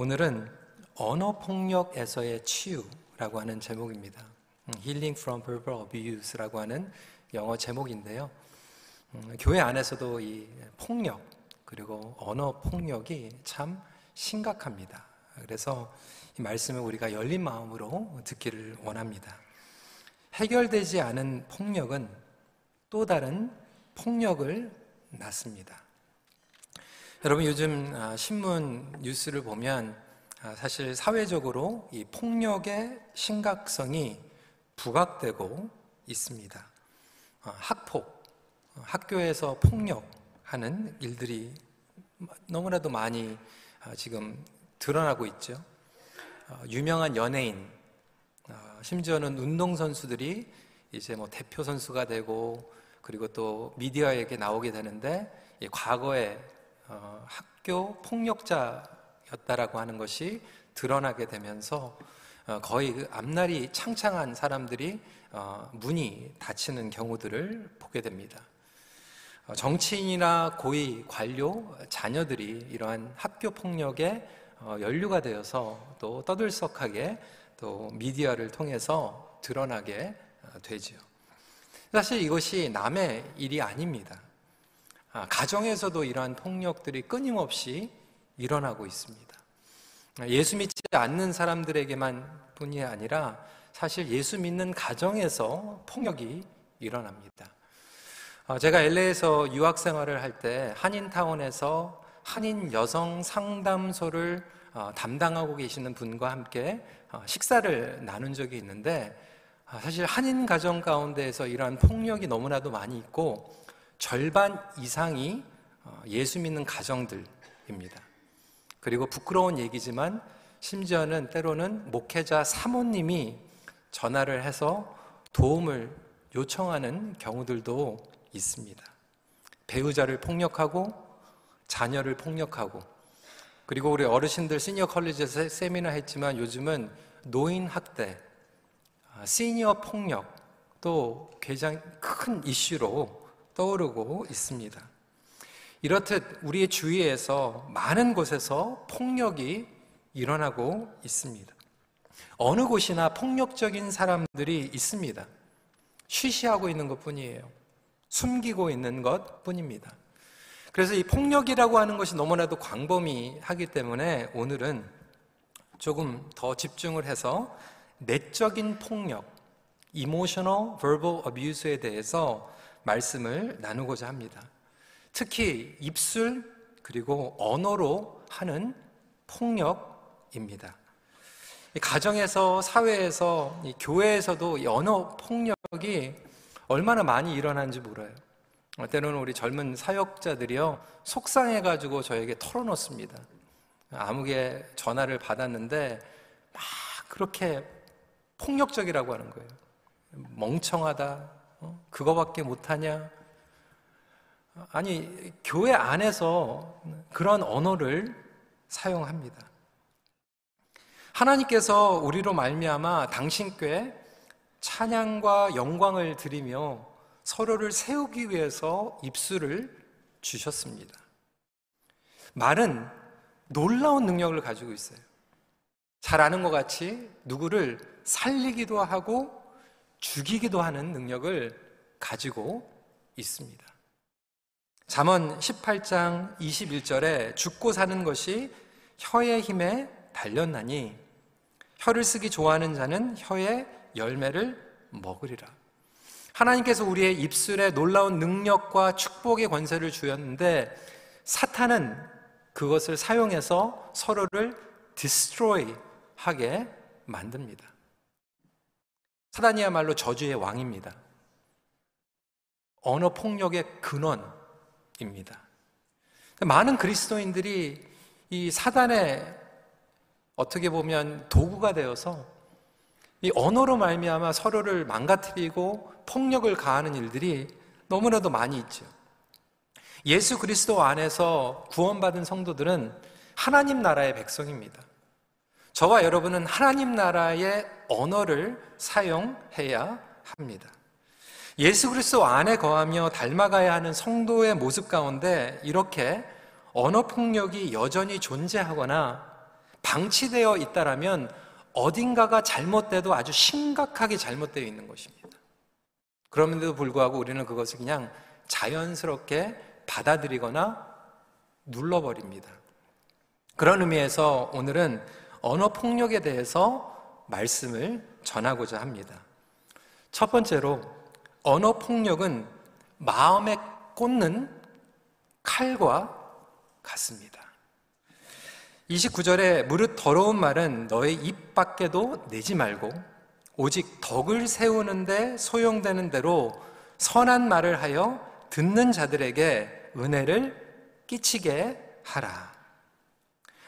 오늘은 언어 폭력에서의 치유라고 하는 제목입니다. 음, Healing from Verbal Abuse라고 하는 영어 제목인데요. 음, 교회 안에서도 이 폭력 그리고 언어 폭력이 참 심각합니다. 그래서 이 말씀을 우리가 열린 마음으로 듣기를 원합니다. 해결되지 않은 폭력은 또 다른 폭력을 낳습니다. 여러분 요즘 아, 신문 뉴스를 보면 아, 사실 사회적으로 이 폭력의 심각성이 부각되고 있습니다. 아, 학폭, 학교에서 폭력하는 일들이 너무나도 많이 지금 드러나고 있죠. 유명한 연예인, 심지어는 운동선수들이 이제 뭐 대표 선수가 되고 그리고 또 미디어에게 나오게 되는데 과거에 어, 학교 폭력자였다라고 하는 것이 드러나게 되면서 어, 거의 그 앞날이 창창한 사람들이 어, 문이 닫히는 경우들을 보게 됩니다. 어, 정치인이나 고위 관료 자녀들이 이러한 학교 폭력에 어, 연루가 되어서 또 떠들썩하게 또 미디어를 통해서 드러나게 어, 되죠. 사실 이것이 남의 일이 아닙니다. 아, 가정에서도 이러한 폭력들이 끊임없이 일어나고 있습니다. 예수 믿지 않는 사람들에게만 뿐이 아니라 사실 예수 믿는 가정에서 폭력이 일어납니다. 어, 제가 LA에서 유학 생활을 할 때 한인타운에서 한인 여성 상담소를 어, 담당하고 계시는 분과 함께 어, 식사를 나눈 적이 있는데 아, 사실 한인 가정 가운데에서 이러한 폭력이 너무나도 많이 있고 절반 이상이 어, 예수 믿는 가정들입니다. 그리고 부끄러운 얘기지만 심지어는 때로는 목회자 사모님이 전화를 해서 도움을 요청하는 경우들도 있습니다. 배우자를 폭력하고 자녀를 폭력하고 그리고 우리 어르신들 시니어 컬리지에서 세미나 했지만 요즘은 노인 학대, 아, 시니어 폭력 또 굉장히 큰 이슈로 떠오르고 있습니다. 이렇듯 우리의 주위에서 많은 곳에서 폭력이 일어나고 있습니다. 어느 곳이나 폭력적인 사람들이 있습니다. 쉬쉬하고 있는 것 뿐이에요. 숨기고 있는 것 뿐입니다. 그래서 이 폭력이라고 하는 것이 너무나도 광범위하기 때문에 오늘은 조금 더 집중을 해서 내적인 폭력, emotional verbal abuse에 대해서 말씀을 나누고자 합니다. 특히 입술 그리고 언어로 하는 폭력입니다. 가정에서 사회에서 교회에서도 언어 폭력이 얼마나 많이 일어나는지 몰라요. 때로는 우리 젊은 사역자들이요 속상해가지고 저에게 털어놓습니다. 아무개 전화를 받았는데 막 그렇게 폭력적이라고 하는 거예요. 멍청하다, 어? 그거밖에 못하냐? 아니, 교회 안에서 그런 언어를 사용합니다. 하나님께서 우리로 말미암아 당신께 찬양과 영광을 드리며 서로를 세우기 위해서 입술을 주셨습니다. 말은 놀라운 능력을 가지고 있어요. 잘 아는 것 같이 누구를 살리기도 하고 죽이기도 하는 능력을 가지고 있습니다. 잠언 18장 21절에 죽고 사는 것이 혀의 힘에 달렸나니 혀를 쓰기 좋아하는 자는 혀의 열매를 먹으리라. 하나님께서 우리의 입술에 놀라운 능력과 축복의 권세를 주었는데 사탄은 그것을 사용해서 서로를 디스트로이 하게 만듭니다. 사단이야말로 저주의 왕입니다. 언어 폭력의 근원입니다. 많은 그리스도인들이 이 사단의 어떻게 보면 도구가 되어서 이 언어로 말미암아 서로를 망가뜨리고 폭력을 가하는 일들이 너무나도 많이 있죠. 예수 그리스도 안에서 구원받은 성도들은 하나님 나라의 백성입니다. 저와 여러분은 하나님 나라의 언어를 사용해야 합니다. 예수 그리스도 안에 거하며 닮아가야 하는 성도의 모습 가운데 이렇게 언어 폭력이 여전히 존재하거나 방치되어 있다라면 어딘가가 잘못돼도 아주 심각하게 잘못되어 있는 것입니다. 그럼에도 불구하고 우리는 그것을 그냥 자연스럽게 받아들이거나 눌러버립니다. 그런 의미에서 오늘은 언어 폭력에 대해서 말씀을 전하고자 합니다. 첫 번째로 언어 폭력은 마음에 꽂는 칼과 같습니다. 29절에 무릇 더러운 말은 너의 입 밖에도 내지 말고 오직 덕을 세우는데 소용되는 대로 선한 말을 하여 듣는 자들에게 은혜를 끼치게 하라.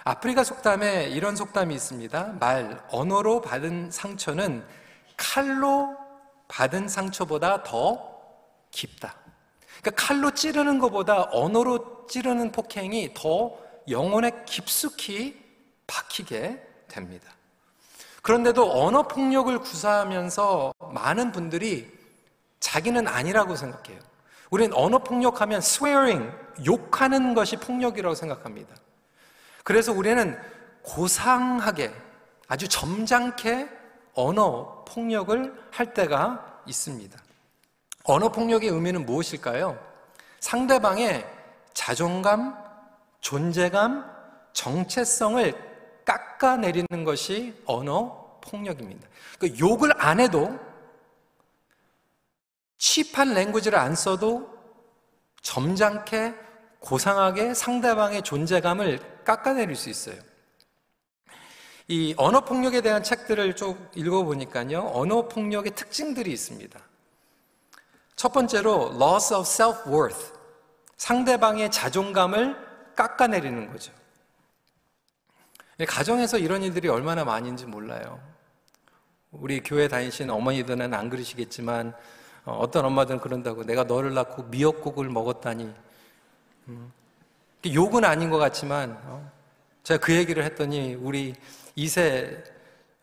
아프리카 속담에 이런 속담이 있습니다. 말, 언어로 받은 상처는 칼로 받은 상처보다 더 깊다. 그러니까 칼로 찌르는 것보다 언어로 찌르는 폭행이 더 영혼에 깊숙이 박히게 됩니다. 그런데도 언어 폭력을 구사하면서 많은 분들이 자기는 아니라고 생각해요. 우리는 언어 폭력하면 swearing, 욕하는 것이 폭력이라고 생각합니다. 그래서 우리는 고상하게 아주 점잖게 언어 폭력을 할 때가 있습니다. 언어 폭력의 의미는 무엇일까요? 상대방의 자존감, 존재감, 정체성을 깎아내리는 것이 언어 폭력입니다. 그 욕을 안 해도 칩한 랭귀지를 안 써도 점잖게 고상하게 상대방의 존재감을 깎아내릴 수 있어요. 이 언어 폭력에 대한 책들을 쭉 읽어보니까요, 언어 폭력의 특징들이 있습니다. 첫 번째로 loss of self-worth, 상대방의 자존감을 깎아내리는 거죠. 가정에서 이런 일들이 얼마나 많은지 몰라요. 우리 교회 다니시는 어머니들은 안 그러시겠지만 어, 어떤 엄마들은 그런다고 내가 너를 낳고 미역국을 먹었다니 음. 욕은 아닌 것 같지만 어, 제가 그 얘기를 했더니 우리 2세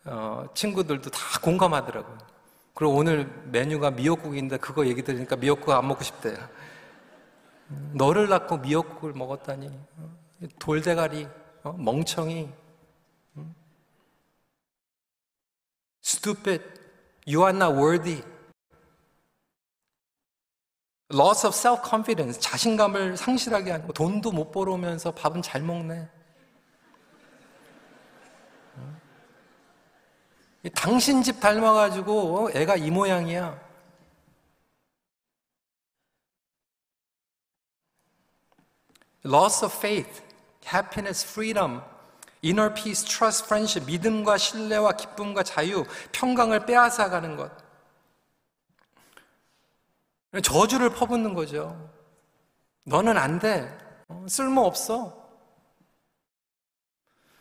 어, 친구들도 다 공감하더라고요. 그리고 오늘 메뉴가 미역국인데 그거 얘기 들으니까 미역국 안 먹고 싶대요. 음, 너를 낳고 미역국을 먹었다니 돌대가리 멍청이 stupid you are not worthy loss of self-confidence, 자신감을 상실하게 하는 거. 돈도 못 벌어오면서 밥은 잘 먹네. 당신 집 닮아가지고 애가 이 모양이야. loss of faith, happiness, freedom, inner peace, trust, friendship, 믿음과 신뢰와 기쁨과 자유, 평강을 빼앗아가는 것. 저주를 퍼붓는 거죠. 너는 안 돼. 어, 쓸모 없어.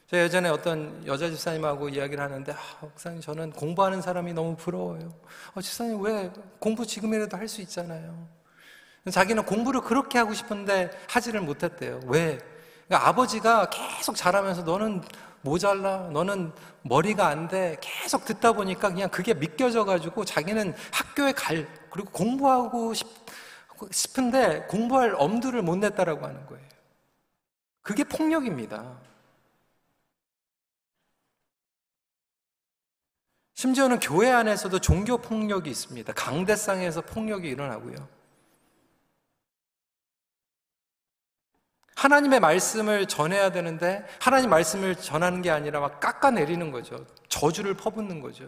제가 예전에 어떤 여자 집사님하고 이야기를 하는데, 아, 목사님, 저는 공부하는 사람이 너무 부러워요. 어, 집사님, 왜 공부 지금이라도 할 수 있잖아요. 자기는 공부를 그렇게 하고 싶은데 하지를 못했대요. 왜? 그러니까 아버지가 계속 자라면서 너는 모자라, 너는 머리가 안 돼. 계속 듣다 보니까 그냥 그게 믿겨져가지고 자기는 학교에 갈, 그리고 공부하고 싶, 싶은데 공부할 엄두를 못 냈다라고 하는 거예요. 그게 폭력입니다. 심지어는 교회 안에서도 종교 폭력이 있습니다. 강대상에서 폭력이 일어나고요. 하나님의 말씀을 전해야 되는데 하나님 말씀을 전하는 게 아니라 막 깎아내리는 거죠. 저주를 퍼붓는 거죠.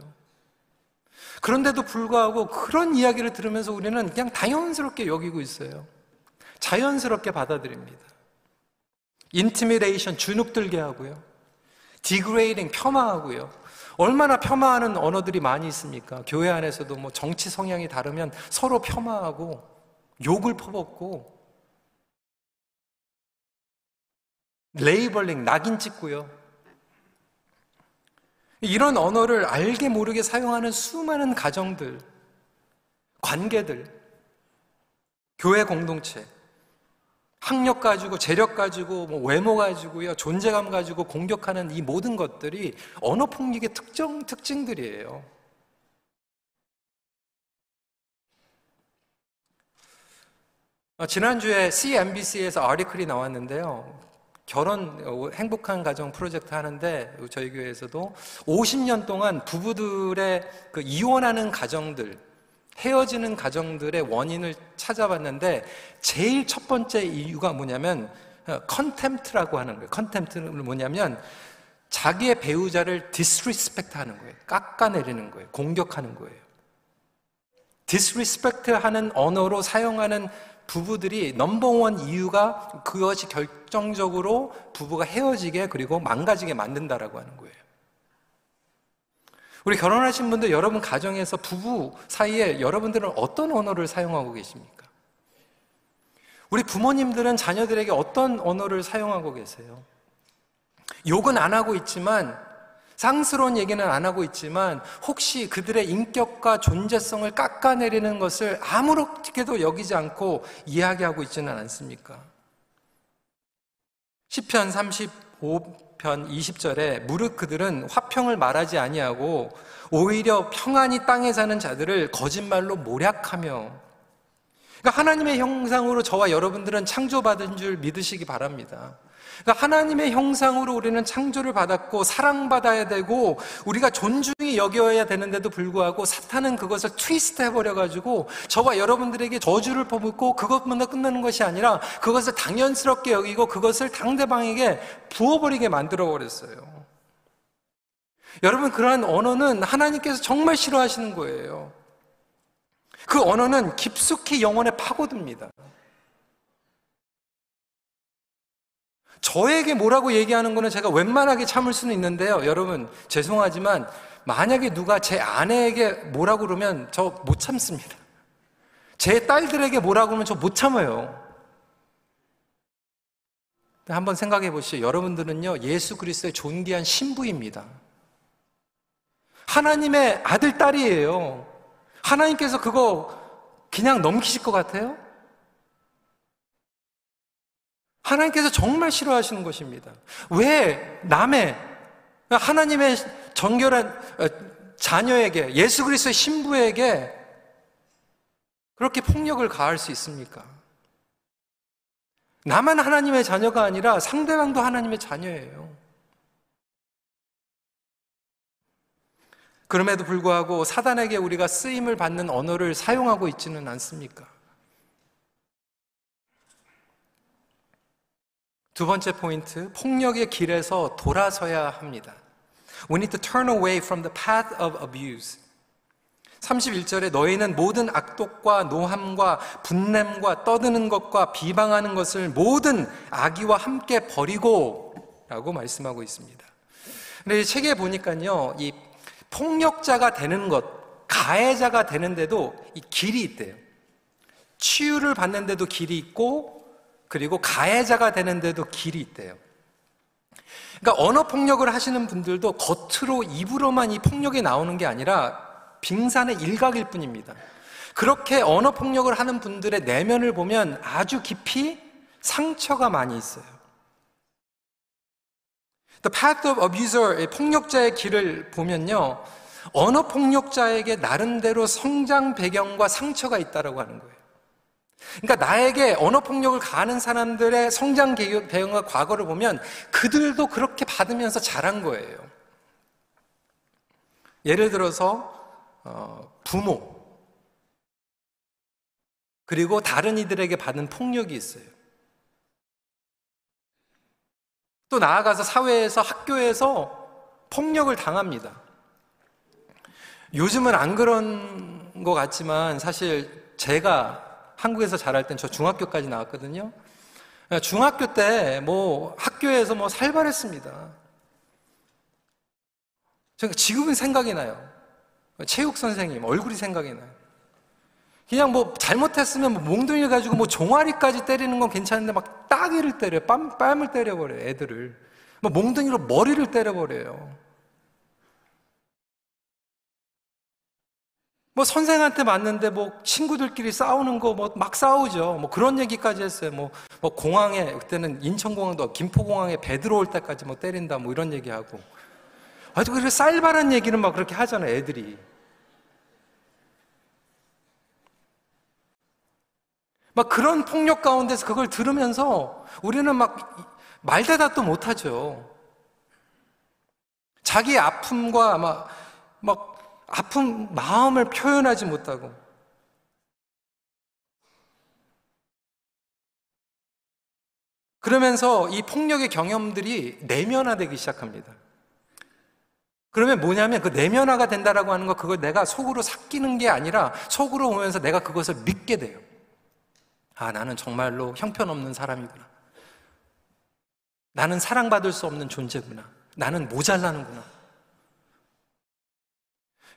그런데도 불구하고 그런 이야기를 들으면서 우리는 그냥 당연스럽게 여기고 있어요. 자연스럽게 받아들입니다. intimidation 주눅들게 하고요. degrading 폄하하고요. 얼마나 폄하하는 언어들이 많이 있습니까? 교회 안에서도 뭐 정치 성향이 다르면 서로 폄하하고 욕을 퍼붓고 labeling, 낙인 찍고요. 이런 언어를 알게 모르게 사용하는 수많은 가정들, 관계들, 교회 공동체, 학력 가지고, 재력 가지고, 뭐 외모 가지고요, 존재감 가지고 공격하는 이 모든 것들이 언어 폭력의 특정 특징들이에요. 어, 지난주에 CNBC에서 article이 나왔는데요. 결혼 어, 행복한 가정 프로젝트 하는데 저희 교회에서도 50년 동안 부부들의 그 이혼하는 가정들 헤어지는 가정들의 원인을 찾아봤는데 제일 첫 번째 이유가 뭐냐면 contempt라고 하는 거예요. contempt는 뭐냐면 자기의 배우자를 disrespect 하는 거예요. 깎아내리는 거예요. 공격하는 거예요. disrespect 하는 언어로 사용하는 부부들이 number one 이유가 그것이 결정적으로 부부가 헤어지게 그리고 망가지게 만든다라고 하는 거예요. 우리 결혼하신 분들 여러분 가정에서 부부 사이에 여러분들은 어떤 언어를 사용하고 계십니까? 우리 부모님들은 자녀들에게 어떤 언어를 사용하고 계세요? 욕은 안 하고 있지만 상스러운 얘기는 안 하고 있지만 혹시 그들의 인격과 존재성을 깎아내리는 것을 아무렇게도 여기지 않고 이야기하고 있지는 않습니까? 시편 35 편 20절에 무릇 그들은 화평을 말하지 아니하고 오히려 평안히 땅에 사는 자들을 거짓말로 모략하며 그러니까 하나님의 형상으로 저와 여러분들은 창조받은 줄 믿으시기 바랍니다. 그러니까 하나님의 형상으로 우리는 창조를 받았고 사랑받아야 되고 우리가 존중이 여겨야 되는데도 불구하고 사탄은 그것을 트위스트 해버려가지고 저와 여러분들에게 저주를 퍼붓고 그것만 끝나는 것이 아니라 그것을 당연스럽게 여기고 그것을 상대방에게 부어버리게 만들어버렸어요. 여러분 그러한 언어는 하나님께서 정말 싫어하시는 거예요. 그 언어는 깊숙이 영혼에 파고듭니다. 저에게 뭐라고 얘기하는 거는 제가 웬만하게 참을 수는 있는데요. 여러분, 죄송하지만 만약에 누가 제 아내에게 뭐라고 그러면 저 못 참습니다. 제 딸들에게 뭐라고 하면 저 못 참아요. 한번 생각해 보시죠. 여러분들은요, 예수 그리스도의 존귀한 신부입니다. 하나님의 아들, 딸이에요. 하나님께서 그거 그냥 넘기실 것 같아요? 하나님께서 정말 싫어하시는 것입니다. 왜 남의 하나님의 정결한 어, 자녀에게 예수 그리스도의 신부에게 그렇게 폭력을 가할 수 있습니까? 나만 하나님의 자녀가 아니라 상대방도 하나님의 자녀예요. 그럼에도 불구하고 사단에게 우리가 쓰임을 받는 언어를 사용하고 있지는 않습니까? 두 번째 포인트, 폭력의 길에서 돌아서야 합니다. We need to turn away from the path of abuse. 31절에 너희는 모든 악독과 노함과 분냄과 떠드는 것과 비방하는 것을 모든 악의와 함께 버리고 라고 말씀하고 있습니다. 근데 이 책에 보니까요, 이 폭력자가 되는 것, 가해자가 되는데도 이 길이 있대요. 치유를 받는데도 길이 있고 그리고 가해자가 되는데도 길이 있대요. 그러니까 언어 폭력을 하시는 분들도 겉으로 입으로만 이 폭력이 나오는 게 아니라 빙산의 일각일 뿐입니다. 그렇게 언어 폭력을 하는 분들의 내면을 보면 아주 깊이 상처가 많이 있어요. The path of abuser, 폭력자의 길을 보면요. 언어 폭력자에게 나름대로 성장 배경과 상처가 있다라고 하는 거예요. 그러니까 나에게 언어 폭력을 가하는 사람들의 성장 배경과 과거를 보면 그들도 그렇게 받으면서 자란 거예요. 예를 들어서 어, 부모 그리고 다른 이들에게 받은 폭력이 있어요. 또 나아가서 사회에서 학교에서 폭력을 당합니다. 요즘은 안 그런 것 같지만 사실 제가 한국에서 자랄 땐 저 중학교까지 나왔거든요. 중학교 때 뭐 학교에서 뭐 살벌했습니다. 제가 지금은 생각이 나요. 체육 선생님 얼굴이 생각이 나요. 그냥 뭐 잘못했으면 뭐 몽둥이 가지고 뭐 종아리까지 때리는 건 괜찮은데 막 따귀를 때려요. 뺨, 뺨을 때려버려요. 애들을. 뭐 몽둥이로 머리를 때려버려요. 뭐 선생한테 맞는데 뭐 친구들끼리 싸우는 거 뭐 막 싸우죠. 뭐 그런 얘기까지 했어요. 뭐, 뭐 공항에 그때는 인천공항도 김포공항에 배 들어올 때까지 뭐 때린다 뭐 이런 얘기하고 아주 그렇게 쌀바른 얘기는 막 그렇게 하잖아요. 애들이. 막 그런 폭력 가운데서 그걸 들으면서 우리는 막 말대답도 못하죠. 자기 아픔과 아마 막 아픈 마음을 표현하지 못하고 그러면서 이 폭력의 경험들이 내면화되기 시작합니다. 그러면 뭐냐면 그 내면화가 된다라고 하는 거 그걸 내가 속으로 삭기는 게 아니라 속으로 오면서 내가 그것을 믿게 돼요. 아, 나는 정말로 형편없는 사람이구나. 나는 사랑받을 수 없는 존재구나. 나는 모자라는구나.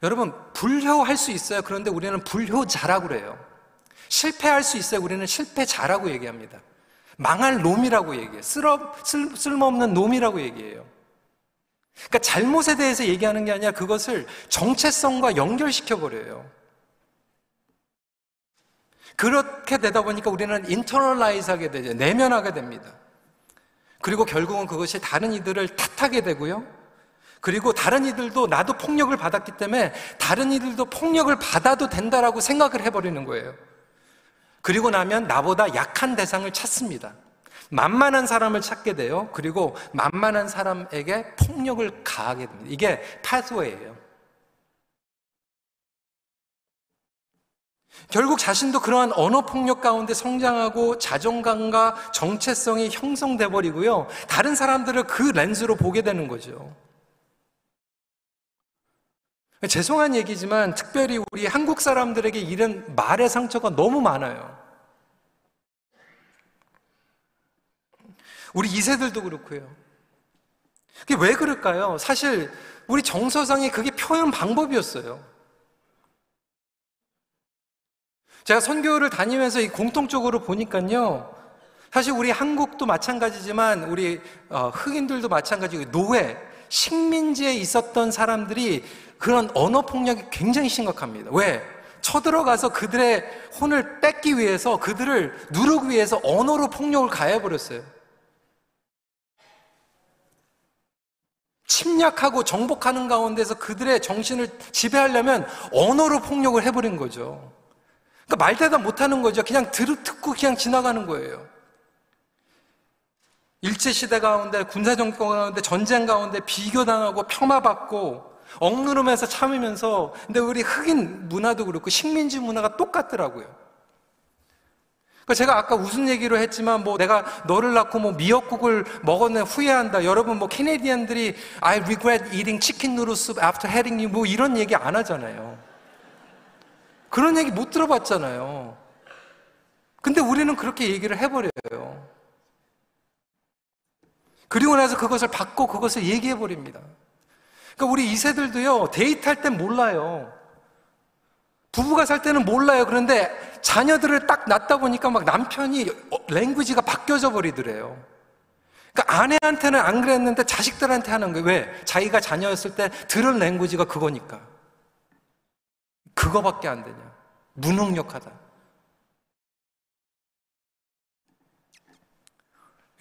여러분, 불효할 수 있어요. 그런데 우리는 불효자라고 그래요. 실패할 수 있어요. 우리는 실패자라고 얘기합니다. 망할 놈이라고 얘기해요. 쓸어, 쓸, 쓸모없는 놈이라고 얘기해요. 그러니까 잘못에 대해서 얘기하는 게 아니라 그것을 정체성과 연결시켜버려요. 그렇게 되다 보니까 우리는 internalize 하게 되죠. 내면화하게 됩니다. 그리고 결국은 그것이 다른 이들을 탓하게 되고요. 그리고 다른 이들도 나도 폭력을 받았기 때문에 다른 이들도 폭력을 받아도 된다라고 생각을 해버리는 거예요. 그리고 나면 나보다 약한 대상을 찾습니다. 만만한 사람을 찾게 돼요. 그리고 만만한 사람에게 폭력을 가하게 됩니다. 이게 파스웨이예요. 결국 자신도 그러한 언어 폭력 가운데 성장하고 자존감과 정체성이 형성돼 버리고요. 다른 사람들을 그 렌즈로 보게 되는 거죠. 죄송한 얘기지만 특별히 우리 한국 사람들에게 이런 말의 상처가 너무 많아요. 우리 2세들도 그렇고요. 그게 왜 그럴까요? 사실 우리 정서상이 그게 표현 방법이었어요. 제가 선교를 다니면서 이 공통적으로 보니까요. 사실 우리 한국도 마찬가지지만 우리 어, 흑인들도 마찬가지고 노예, 식민지에 있었던 사람들이 그런 언어 폭력이 굉장히 심각합니다. 왜? 쳐들어가서 그들의 혼을 뺏기 위해서 그들을 누르기 위해서 언어로 폭력을 가해버렸어요. 침략하고 정복하는 가운데서 그들의 정신을 지배하려면 언어로 폭력을 해버린 거죠. 그러니까 말 대답 못하는 거죠. 그냥 들, 듣고 그냥 지나가는 거예요. 일제시대 가운데, 군사정권 가운데, 전쟁 가운데 비교당하고 평화받고 억누르면서 참으면서 근데 우리 흑인 문화도 그렇고 식민지 문화가 똑같더라고요. 그러니까 제가 아까 무슨 얘기로 했지만 뭐 내가 너를 낳고 뭐 미역국을 먹었네 후회한다. 여러분 뭐 캐네디언들이 I regret eating chicken noodle soup after having you 뭐 이런 얘기 안 하잖아요. 그런 얘기 못 들어봤잖아요. 근데 우리는 그렇게 얘기를 해버려요. 그리고 나서 그것을 받고 그것을 얘기해 버립니다. 그러니까 우리 이세들도요, 데이트할 땐 몰라요. 부부가 살 때는 몰라요. 그런데 자녀들을 딱 낳다 보니까 막 남편이 랭귀지가 바뀌어져 버리더래요. 그러니까 아내한테는 안 그랬는데 자식들한테 하는 거예요. 왜? 자기가 자녀였을 때 들은 랭귀지가 그거니까. 그거밖에 안 되냐? 무능력하다.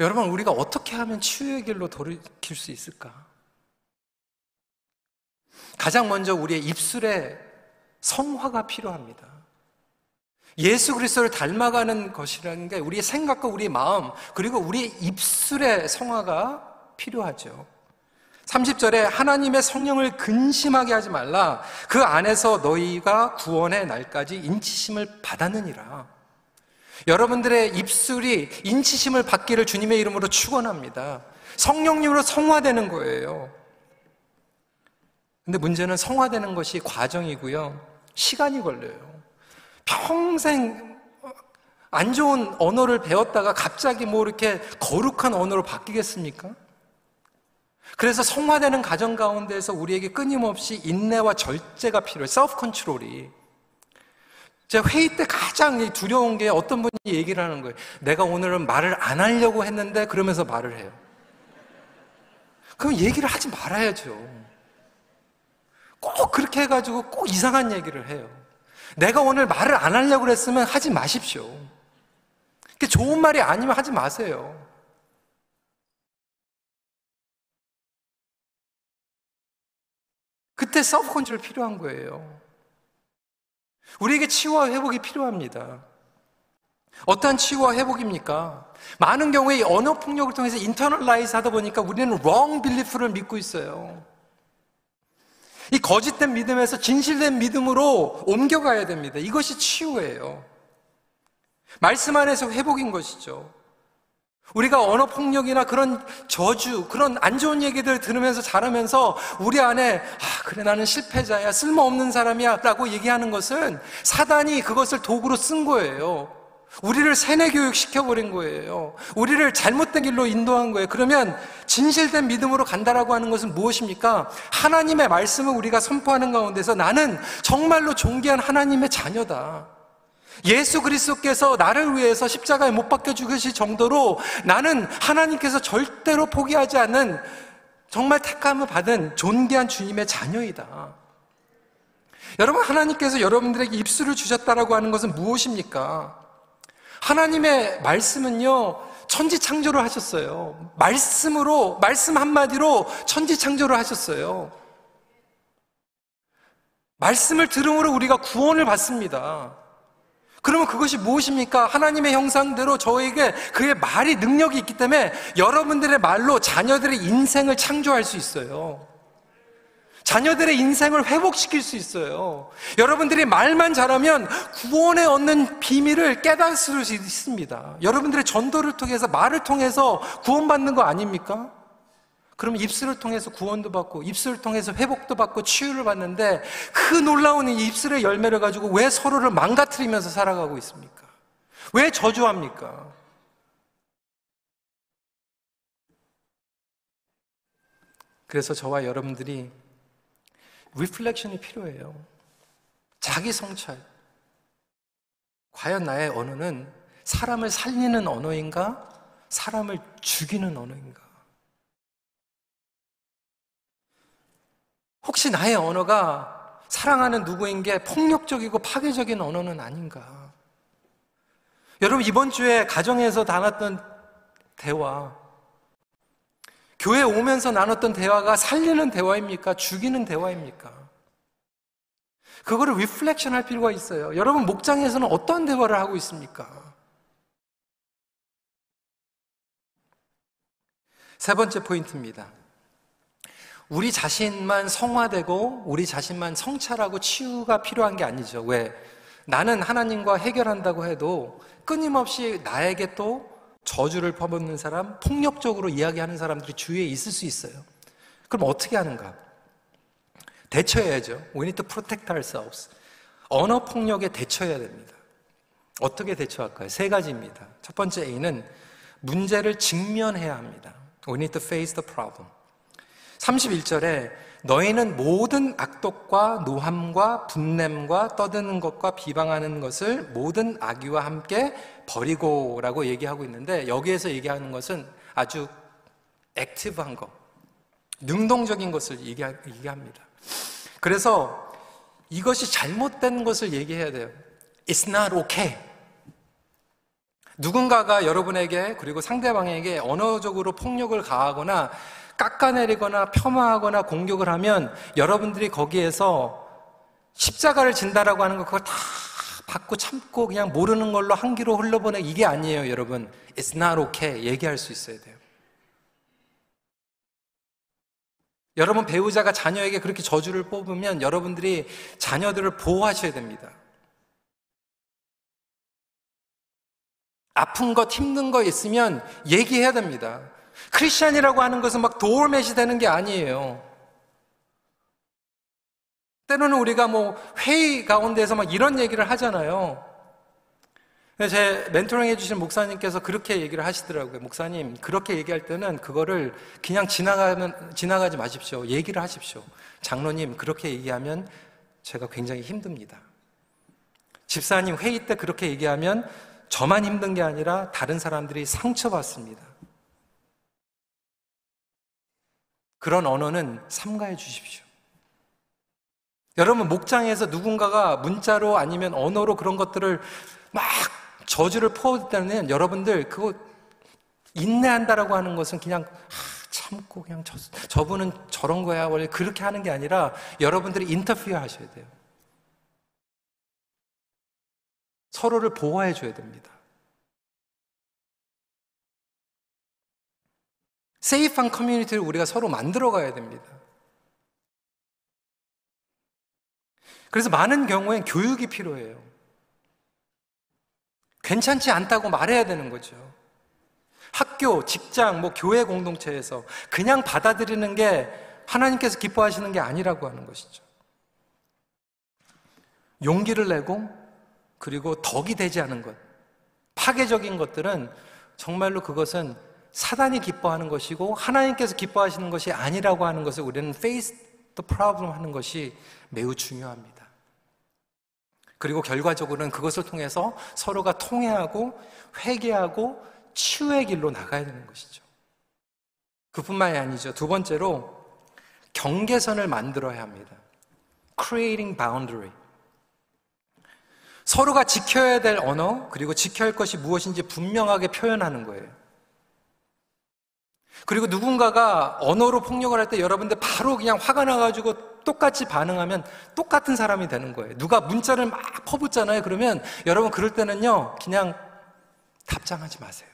여러분, 우리가 어떻게 하면 치유의 길로 돌이킬 수 있을까? 가장 먼저 우리의 입술에 성화가 필요합니다. 예수 그리스도를 닮아가는 것이라는 게 우리의 생각과 우리의 마음, 그리고 우리의 입술의 성화가 필요하죠. 30절에 하나님의 성령을 근심하게 하지 말라. 그 안에서 너희가 구원의 날까지 인치심을 받았느니라. 여러분들의 입술이 인치심을 받기를 주님의 이름으로 축원합니다. 성령님으로 성화되는 거예요. 근데 문제는 성화되는 것이 과정이고요. 시간이 걸려요. 평생 안 좋은 언어를 배웠다가 갑자기 뭐 이렇게 거룩한 언어로 바뀌겠습니까? 그래서 성화되는 가정 가운데서 우리에게 끊임없이 인내와 절제가 필요해요. 셀프 컨트롤이. 제가 회의 때 가장 두려운 게 어떤 분이 얘기를 하는 거예요. 내가 오늘은 말을 안 하려고 했는데 그러면서 말을 해요. 그럼 얘기를 하지 말아야죠. 꼭 그렇게 해가지고 꼭 이상한 얘기를 해요. 내가 오늘 말을 안 하려고 그랬으면 하지 마십시오. 좋은 말이 아니면 하지 마세요. 그때 self control 필요한 거예요. 우리에게 치유와 회복이 필요합니다. 어떠한 치유와 회복입니까? 많은 경우에 이 언어 폭력을 통해서 internalize 하다 보니까 우리는 wrong belief를 믿고 있어요. 이 거짓된 믿음에서 진실된 믿음으로 옮겨가야 됩니다. 이것이 치유예요. 말씀 안에서 회복인 것이죠. 우리가 언어 폭력이나 그런 저주, 그런 안 좋은 얘기들 들으면서 자라면서 우리 안에 아, 그래 나는 실패자야, 쓸모없는 사람이야라고 얘기하는 것은 사단이 그것을 도구로 쓴 거예요. 우리를 세뇌 교육 시켜 버린 거예요. 우리를 잘못된 길로 인도한 거예요. 그러면 진실된 믿음으로 간다라고 하는 것은 무엇입니까? 하나님의 말씀을 우리가 선포하는 가운데서 나는 정말로 존귀한 하나님의 자녀다. 예수 그리스도께서 나를 위해서 십자가에 못 박혀 죽으실 정도로 나는 하나님께서 절대로 포기하지 않는 정말 택함을 받은 존귀한 주님의 자녀이다. 여러분 하나님께서 여러분들에게 입술을 주셨다라고 하는 것은 무엇입니까? 하나님의 말씀은요, 천지 창조를 하셨어요. 말씀으로, 말씀 한마디로 천지 창조를 하셨어요. 말씀을 들음으로 우리가 구원을 받습니다. 그러면 그것이 무엇입니까? 하나님의 형상대로 저에게 그의 말이 능력이 있기 때문에 여러분들의 말로 자녀들의 인생을 창조할 수 있어요. 자녀들의 인생을 회복시킬 수 있어요. 여러분들이 말만 잘하면 구원에 얻는 비밀을 깨달을 수 있습니다. 여러분들의 전도를 통해서 말을 통해서 구원받는 거 아닙니까? 그럼 입술을 통해서 구원도 받고 입술을 통해서 회복도 받고 치유를 받는데 그 놀라운 입술의 열매를 가지고 왜 서로를 망가뜨리면서 살아가고 있습니까? 왜 저주합니까? 그래서 저와 여러분들이 reflection이 필요해요. 자기 성찰. 과연 나의 언어는 사람을 살리는 언어인가? 사람을 죽이는 언어인가? 혹시 나의 언어가 사랑하는 누구에게 폭력적이고 파괴적인 언어는 아닌가? 여러분, 이번 주에 가정에서 나눴던 대화, 교회 오면서 나눴던 대화가 살리는 대화입니까? 죽이는 대화입니까? 그거를 reflection 할 필요가 있어요. 여러분, 목장에서는 어떤 대화를 하고 있습니까? 세 번째 포인트입니다. 우리 자신만 성화되고 우리 자신만 성찰하고 치유가 필요한 게 아니죠. 왜? 나는 하나님과 해결한다고 해도 끊임없이 나에게 또 저주를 퍼붓는 사람, 폭력적으로 이야기하는 사람들이 주위에 있을 수 있어요. 그럼 어떻게 하는가? 대처해야죠. We need to protect ourselves. 언어 폭력에 대처해야 됩니다. 어떻게 대처할까요? 세 가지입니다. 첫 번째 A는 문제를 직면해야 합니다. We need to face the problem. 31절에 너희는 모든 악독과 노함과 분냄과 떠드는 것과 비방하는 것을 모든 악의와 함께 버리고라고 얘기하고 있는데 여기에서 얘기하는 것은 아주 액티브한 것, 능동적인 것을 얘기합니다. 그래서 이것이 잘못된 것을 얘기해야 돼요. It's not okay. 누군가가 여러분에게 그리고 상대방에게 언어적으로 폭력을 가하거나 깎아내리거나 폄하하거나 공격을 하면 여러분들이 거기에서 십자가를 진다라고 하는 거 그거 다 받고 참고 그냥 모르는 걸로 한 귀로 흘러보내 이게 아니에요, 여러분. It's not okay. 얘기할 수 있어야 돼요. 여러분 배우자가 자녀에게 그렇게 저주를 뽑으면 여러분들이 자녀들을 보호하셔야 됩니다. 아픈 것, 힘든 거 있으면 얘기해야 됩니다. 크리스천이라고 하는 것은 막 도어맷이 되는 게 아니에요. 때로는 우리가 뭐 회의 가운데서 막 이런 얘기를 하잖아요. 제 멘토링 해주신 목사님께서 그렇게 얘기를 하시더라고요. 목사님, 그렇게 얘기할 때는 그거를 그냥 지나가면, 지나가지 마십시오. 얘기를 하십시오. 장로님, 그렇게 얘기하면 제가 굉장히 힘듭니다. 집사님, 회의 때 그렇게 얘기하면 저만 힘든 게 아니라 다른 사람들이 상처받습니다. 그런 언어는 삼가해 주십시오. 여러분, 목장에서 누군가가 문자로 아니면 언어로 그런 것들을 막 저주를 퍼올 는 여러분들 그거 인내한다라고 하는 것은 그냥 아, 참고 그냥 저, 저분은 저런 거야 원래 그렇게 하는 게 아니라 여러분들이 인터피어 하셔야 돼요. 서로를 보호해 줘야 됩니다. 세이프한 커뮤니티를 우리가 서로 만들어 가야 됩니다. 그래서 많은 경우엔 교육이 필요해요. 괜찮지 않다고 말해야 되는 거죠. 학교, 직장, 뭐 교회 공동체에서 그냥 받아들이는 게 하나님께서 기뻐하시는 게 아니라고 하는 것이죠. 용기를 내고 그리고 덕이 되지 않은 것, 파괴적인 것들은 정말로 그것은 사단이 기뻐하는 것이고 하나님께서 기뻐하시는 것이 아니라고 하는 것을 우리는 face the problem 하는 것이 매우 중요합니다. 그리고 결과적으로는 그것을 통해서 서로가 통해하고 회개하고 치유의 길로 나가야 되는 것이죠. 그뿐만이 아니죠. 두 번째로 경계선을 만들어야 합니다. creating boundary. 서로가 지켜야 될 언어, 그리고 지켜야 할 것이 무엇인지 분명하게 표현하는 거예요. 그리고 누군가가 언어로 폭력을 할 때 여러분들 바로 그냥 화가 나가지고 똑같이 반응하면 똑같은 사람이 되는 거예요. 누가 문자를 막 퍼붓잖아요. 그러면 여러분 그럴 때는요, 그냥 답장하지 마세요.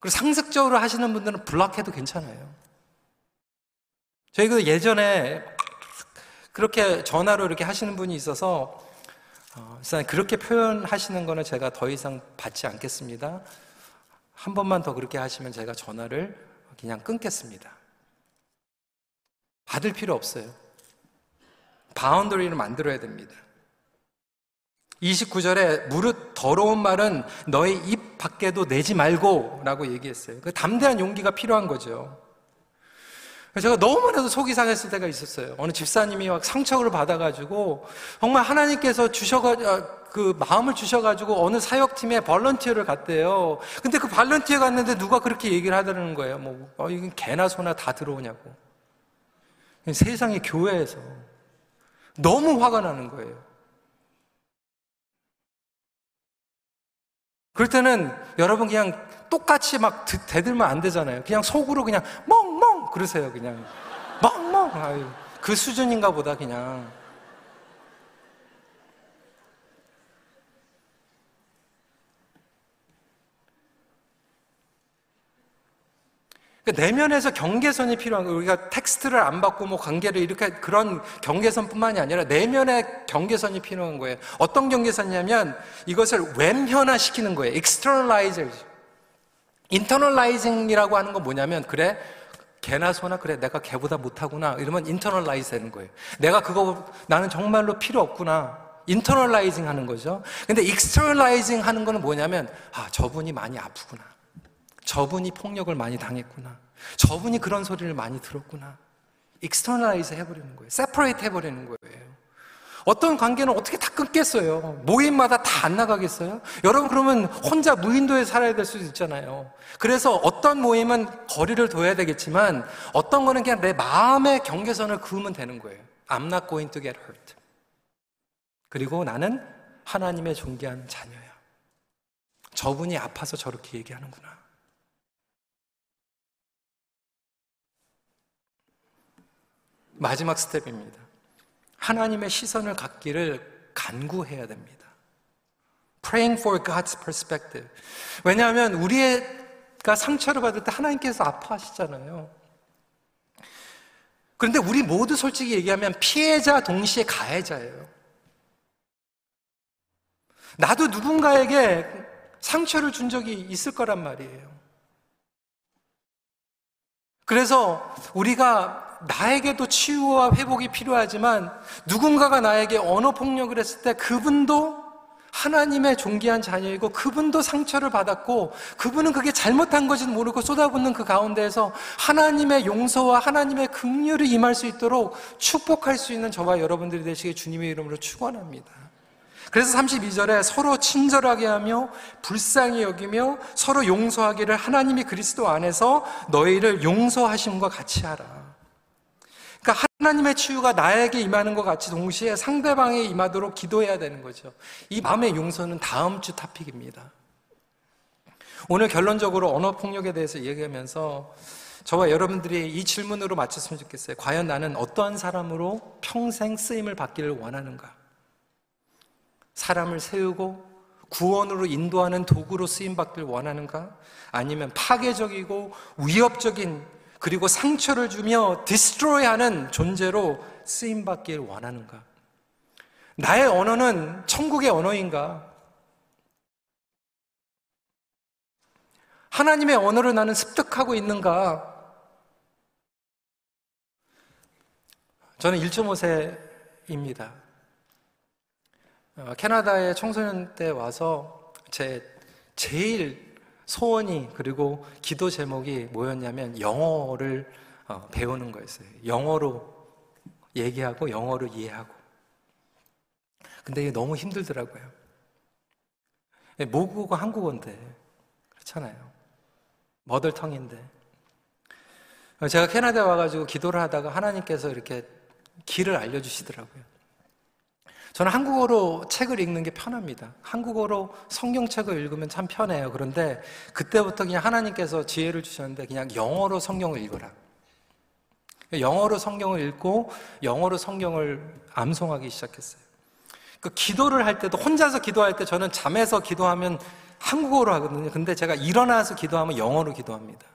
그리고 상습적으로 하시는 분들은 블락해도 괜찮아요. 저희 그 예전에 그렇게 전화로 이렇게 하시는 분이 있어서 어, 그렇게 표현하시는 거는 제가 더 이상 받지 않겠습니다. 한 번만 더 그렇게 하시면 제가 전화를 그냥 끊겠습니다. 받을 필요 없어요. 바운더리를 만들어야 됩니다. 29절에 무릇 더러운 말은 너의 입 밖에도 내지 말고 라고 얘기했어요. 그 담대한 용기가 필요한 거죠. 제가 너무나도 속이 상했을 때가 있었어요. 어느 집사님이 막 상처를 받아가지고 정말 하나님께서 주셔가 아, 그 마음을 주셔가지고 어느 사역팀에 벌런티어를 갔대요. 근데 그 벌런티어 갔는데 누가 그렇게 얘기를 하더라는 거예요. 뭐 어, 이건 개나 소나 다 들어오냐고. 세상의 교회에서 너무 화가 나는 거예요. 그럴 때는 여러분 그냥 똑같이 막 대들면 안 되잖아요. 그냥 속으로 그냥 멍멍 그러세요. 그냥 멍멍. 아유, 그 수준인가 보다 그냥. 그러니까 내면에서 경계선이 필요한 거예요. 우리가 텍스트를 안 받고 뭐 관계를 이렇게 그런 경계선뿐만이 아니라 내면의 경계선이 필요한 거예요. 어떤 경계선이냐면 이것을 외면화 시키는 거예요. externalizer. internalizing이라고 하는 건 뭐냐면 그래 개나 소나 그래 내가 개보다 못하구나 이러면 internalize 되는 거예요. 내가 그거 나는 정말로 필요 없구나. internalizing 하는 거죠. 근데 externalizing 하는 거는 뭐냐면 아 저분이 많이 아프구나. 저분이 폭력을 많이 당했구나. 저분이 그런 소리를 많이 들었구나. externalize 해버리는 거예요. separate 해버리는 거예요. 어떤 관계는 어떻게 다 끊겠어요? 모임마다 다 안 나가겠어요? 여러분 그러면 혼자 무인도에 살아야 될 수도 있잖아요. 그래서 어떤 모임은 거리를 둬야 되겠지만 어떤 거는 그냥 내 마음의 경계선을 그으면 되는 거예요. I'm not going to get hurt. 그리고 나는 하나님의 존귀한 자녀야. 저분이 아파서 저렇게 얘기하는구나. 마지막 스텝입니다. 하나님의 시선을 갖기를 간구해야 됩니다. Praying for God's perspective. 왜냐하면 우리가 상처를 받을 때 하나님께서 아파하시잖아요. 그런데 우리 모두 솔직히 얘기하면 피해자 동시에 가해자예요. 나도 누군가에게 상처를 준 적이 있을 거란 말이에요. 그래서 우리가 나에게도 치유와 회복이 필요하지만 누군가가 나에게 언어 폭력을 했을 때 그분도 하나님의 존귀한 자녀이고 그분도 상처를 받았고 그분은 그게 잘못한 것인지 모르고 쏟아붓는 그 가운데에서 하나님의 용서와 하나님의 긍휼이 임할 수 있도록 축복할 수 있는 저와 여러분들이 되시길 주님의 이름으로 축원합니다. 그래서 32절에 서로 친절하게 하며 불쌍히 여기며 서로 용서하기를 하나님이 그리스도 안에서 너희를 용서하심과 같이 하라. 그러니까 하나님의 치유가 나에게 임하는 것 같이 동시에 상대방에 임하도록 기도해야 되는 거죠. 이 마음의 용서는 다음 주 타픽입니다. 오늘 결론적으로 언어 폭력에 대해서 얘기하면서 저와 여러분들이 이 질문으로 맞췄으면 좋겠어요. 과연 나는 어떠한 사람으로 평생 쓰임을 받기를 원하는가? 사람을 세우고 구원으로 인도하는 도구로 쓰임받길 원하는가? 아니면 파괴적이고 위협적인 그리고 상처를 주며 디스트로이하는 존재로 쓰임 받길 원하는가? 나의 언어는 천국의 언어인가? 하나님의 언어를 나는 습득하고 있는가? 저는 1.5세입니다. 어, 캐나다에 청소년 때 와서 제 제일 소원이 그리고 기도 제목이 뭐였냐면 영어를 어, 배우는 거였어요. 영어로 얘기하고 영어로 이해하고. 근데 이게 너무 힘들더라고요. 모국어가 한국어인데 그렇잖아요. 머들텅인데. 제가 캐나다에 와가지고 기도를 하다가 하나님께서 이렇게 길을 알려주시더라고요. 저는 한국어로 책을 읽는 게 편합니다. 한국어로 성경책을 읽으면 참 편해요. 그런데 그때부터 그냥 하나님께서 지혜를 주셨는데 그냥 영어로 성경을 읽어라. 영어로 성경을 읽고 영어로 성경을 암송하기 시작했어요. 그 기도를 할 때도 혼자서 기도할 때 저는 잠에서 기도하면 한국어로 하거든요. 근데 제가 일어나서 기도하면 영어로 기도합니다.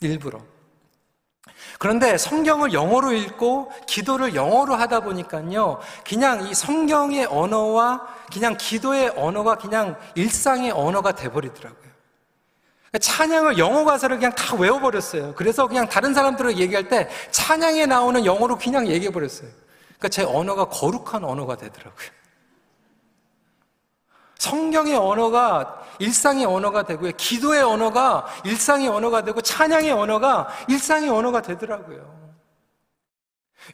일부러. 그런데 성경을 영어로 읽고 기도를 영어로 하다 보니까요, 그냥 이 성경의 언어와 그냥 기도의 언어가 그냥 일상의 언어가 돼버리더라고요. 찬양을 영어 가사를 그냥 다 외워버렸어요. 그래서 그냥 다른 사람들을 얘기할 때 찬양에 나오는 영어로 그냥 얘기해버렸어요. 그러니까 제 언어가 거룩한 언어가 되더라고요. 성경의 언어가 일상의 언어가 되고요. 기도의 언어가 일상의 언어가 되고 찬양의 언어가 일상의 언어가 되더라고요.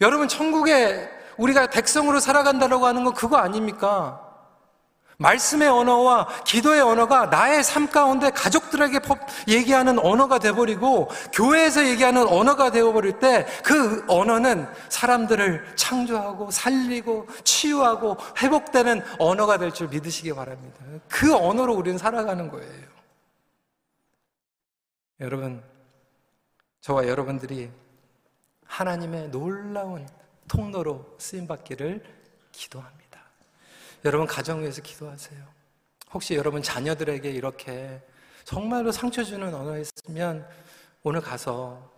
여러분 천국에 우리가 백성으로 살아간다고 하는 건 그거 아닙니까? 말씀의 언어와 기도의 언어가 나의 삶 가운데 가족들에게 얘기하는 언어가 돼버리고 교회에서 얘기하는 언어가 되어버릴 때 그 언어는 사람들을 창조하고 살리고 치유하고 회복되는 언어가 될 줄 믿으시기 바랍니다. 그 언어로 우리는 살아가는 거예요. 여러분, 저와 여러분들이 하나님의 놀라운 통로로 쓰임받기를 기도합니다. 여러분 가정 위해서 기도하세요. 혹시 여러분 자녀들에게 이렇게 정말로 상처 주는 언어가 있으면 오늘 가서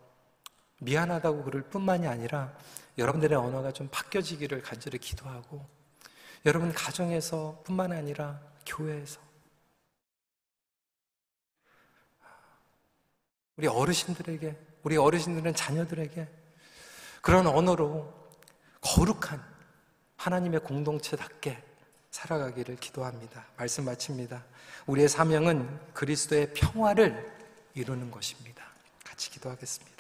미안하다고 그럴 뿐만이 아니라 여러분들의 언어가 좀 바뀌어지기를 간절히 기도하고 여러분 가정에서 뿐만 아니라 교회에서 우리 어르신들에게 우리 어르신들은 자녀들에게 그런 언어로 거룩한 하나님의 공동체답게 살아가기를 기도합니다. 말씀 마칩니다. 우리의 사명은 그리스도의 평화를 이루는 것입니다. 같이 기도하겠습니다.